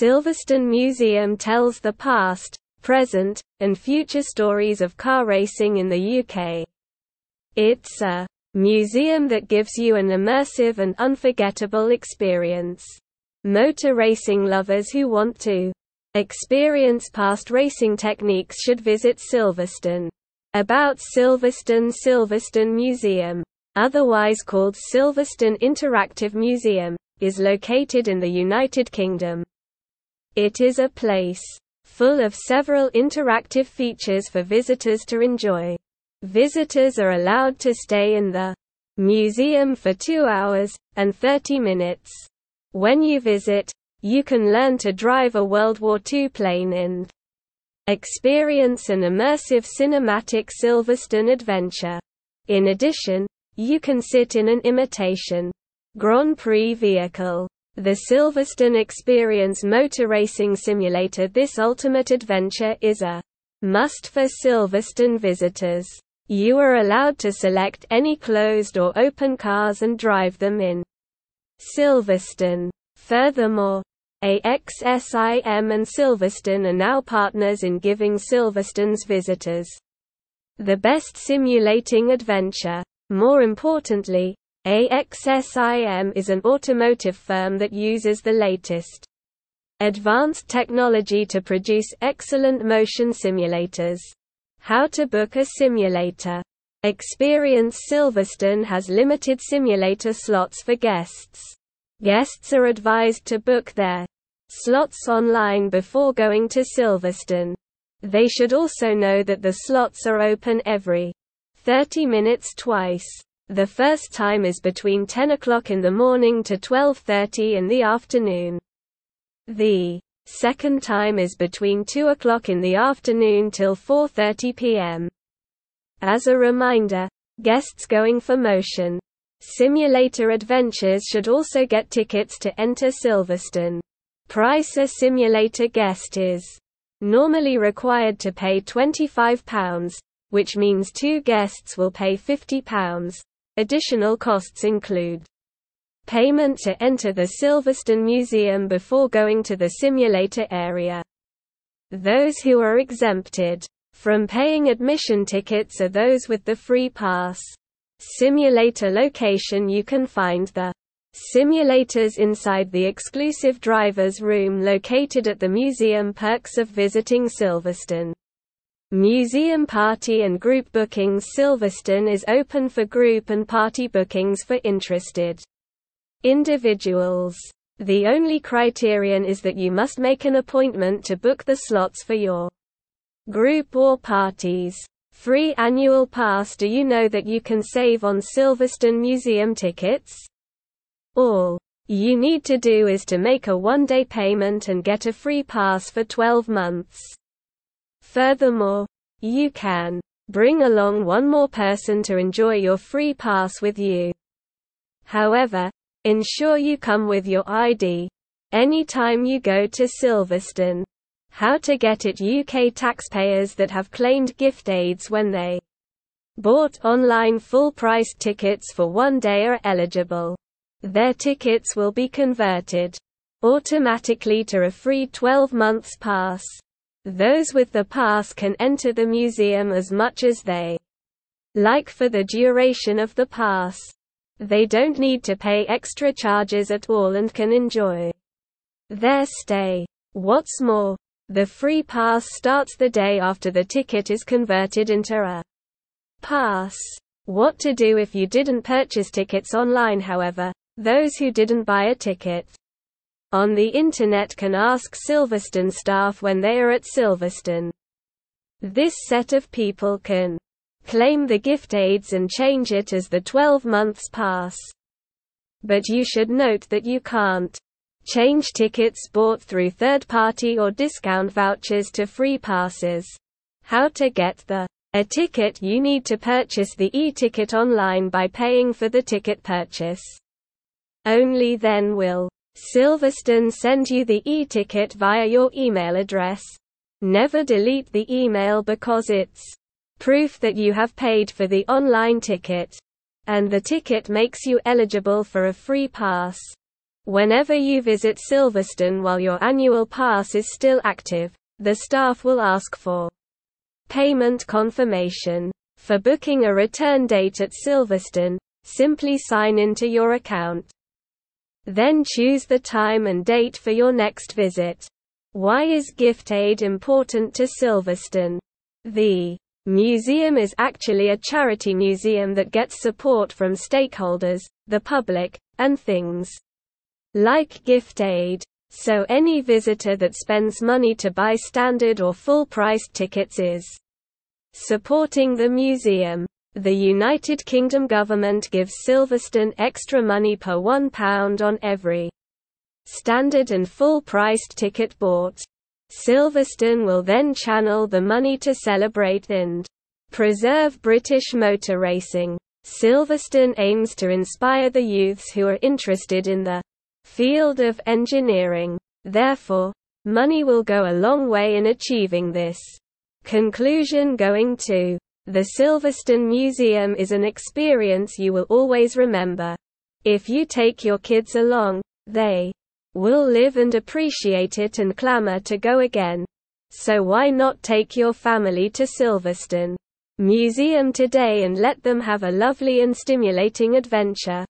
Silverstone Museum tells the past, present, and future stories of car racing in the UK. It's a museum that gives you an immersive and unforgettable experience. Motor racing lovers who want to experience past racing techniques should visit Silverstone. About Silverstone Silverstone Museum, otherwise called Silverstone Interactive Museum, is located in the United Kingdom. It is a place full of several interactive features for visitors to enjoy. Visitors are allowed to stay in the museum for two hours and 30 minutes. When you visit, you can learn to drive a World War II plane and experience an immersive cinematic Silverstone adventure. In addition, you can sit in an imitation Grand Prix vehicle. The Silverstone Experience motor racing simulator This ultimate adventure is a must for Silverstone visitors. You are allowed to select any closed or open cars and drive them in Silverstone. Furthermore, AXSIM and Silverstone are now partners in giving Silverstone's visitors the best simulating adventure. More importantly, AXSIM is an automotive firm that uses the latest advanced technology to produce excellent motion simulators. How to book a simulator. Experience Silverstone has limited simulator slots for guests. Guests are advised to book their slots online before going to Silverstone. They should also know that the slots are open every 30 minutes twice. The first time is between 10 o'clock in the morning to 12.30 in the afternoon. The second time is between 2 o'clock in the afternoon till 4.30 p.m. As a reminder, guests going for motion simulator adventures should also get tickets to enter Silverstone. Price a simulator guest is normally required to pay £25, which means two guests will pay £50. Additional costs include payment to enter the Silverstone Museum before going to the simulator area. Those who are exempted from paying admission tickets are those with the free pass. Simulator location You can find the simulators inside the exclusive driver's room located at the museum perks of visiting Silverstone. Museum party and group bookings Silverstone is open for group and party bookings for interested individuals. The only criterion is that you must make an appointment to book the slots for your group or parties. Free annual pass Do you know that you can save on Silverstone Museum tickets? All you need to do is to make a one-day payment and get a free pass for 12 months. Furthermore, you can bring along one more person to enjoy your free pass with you. However, ensure you come with your ID anytime you go to Silverstone. How to get it UK taxpayers that have claimed gift aids when they bought online full price tickets for one day are eligible. Their tickets will be converted automatically to a free 12 months pass. Those with the pass can enter the museum as much as they like for the duration of the pass. They don't need to pay extra charges at all and can enjoy their stay. What's more, the free pass starts the day after the ticket is converted into a pass. What to do if you didn't purchase tickets online however, those who didn't buy a ticket on the Internet can ask Silverstone staff when they are at Silverstone. This set of people can claim the gift aids and change it as the 12 months pass. But you should note that you can't change tickets bought through third-party or discount vouchers to free passes. How to get the a ticket you need to purchase the e-ticket online by paying for the ticket purchase. Only then will Silverstone send you the e-ticket via your email address. Never delete the email because it's proof that you have paid for the online ticket. And the ticket makes you eligible for a free pass. Whenever you visit Silverstone while your annual pass is still active, the staff will ask for payment confirmation. For booking a return date at Silverstone, simply sign into your account. Then choose the time and date for your next visit. Why is gift aid important to Silverstone? The museum is actually a charity museum that gets support from stakeholders, the public, and things like gift aid. So any visitor that spends money to buy standard or full-priced tickets is supporting the museum. The United Kingdom government gives Silverstone extra money per £1 on every standard and full-priced ticket bought. Silverstone will then channel the money to celebrate and preserve British motor racing. Silverstone aims to inspire the youths who are interested in the field of engineering. Therefore, money will go a long way in achieving this. Conclusion Going to the Silverstone Museum is an experience you will always remember. If you take your kids along, they will live and appreciate it and clamor to go again. So why not take your family to Silverstone Museum today and let them have a lovely and stimulating adventure.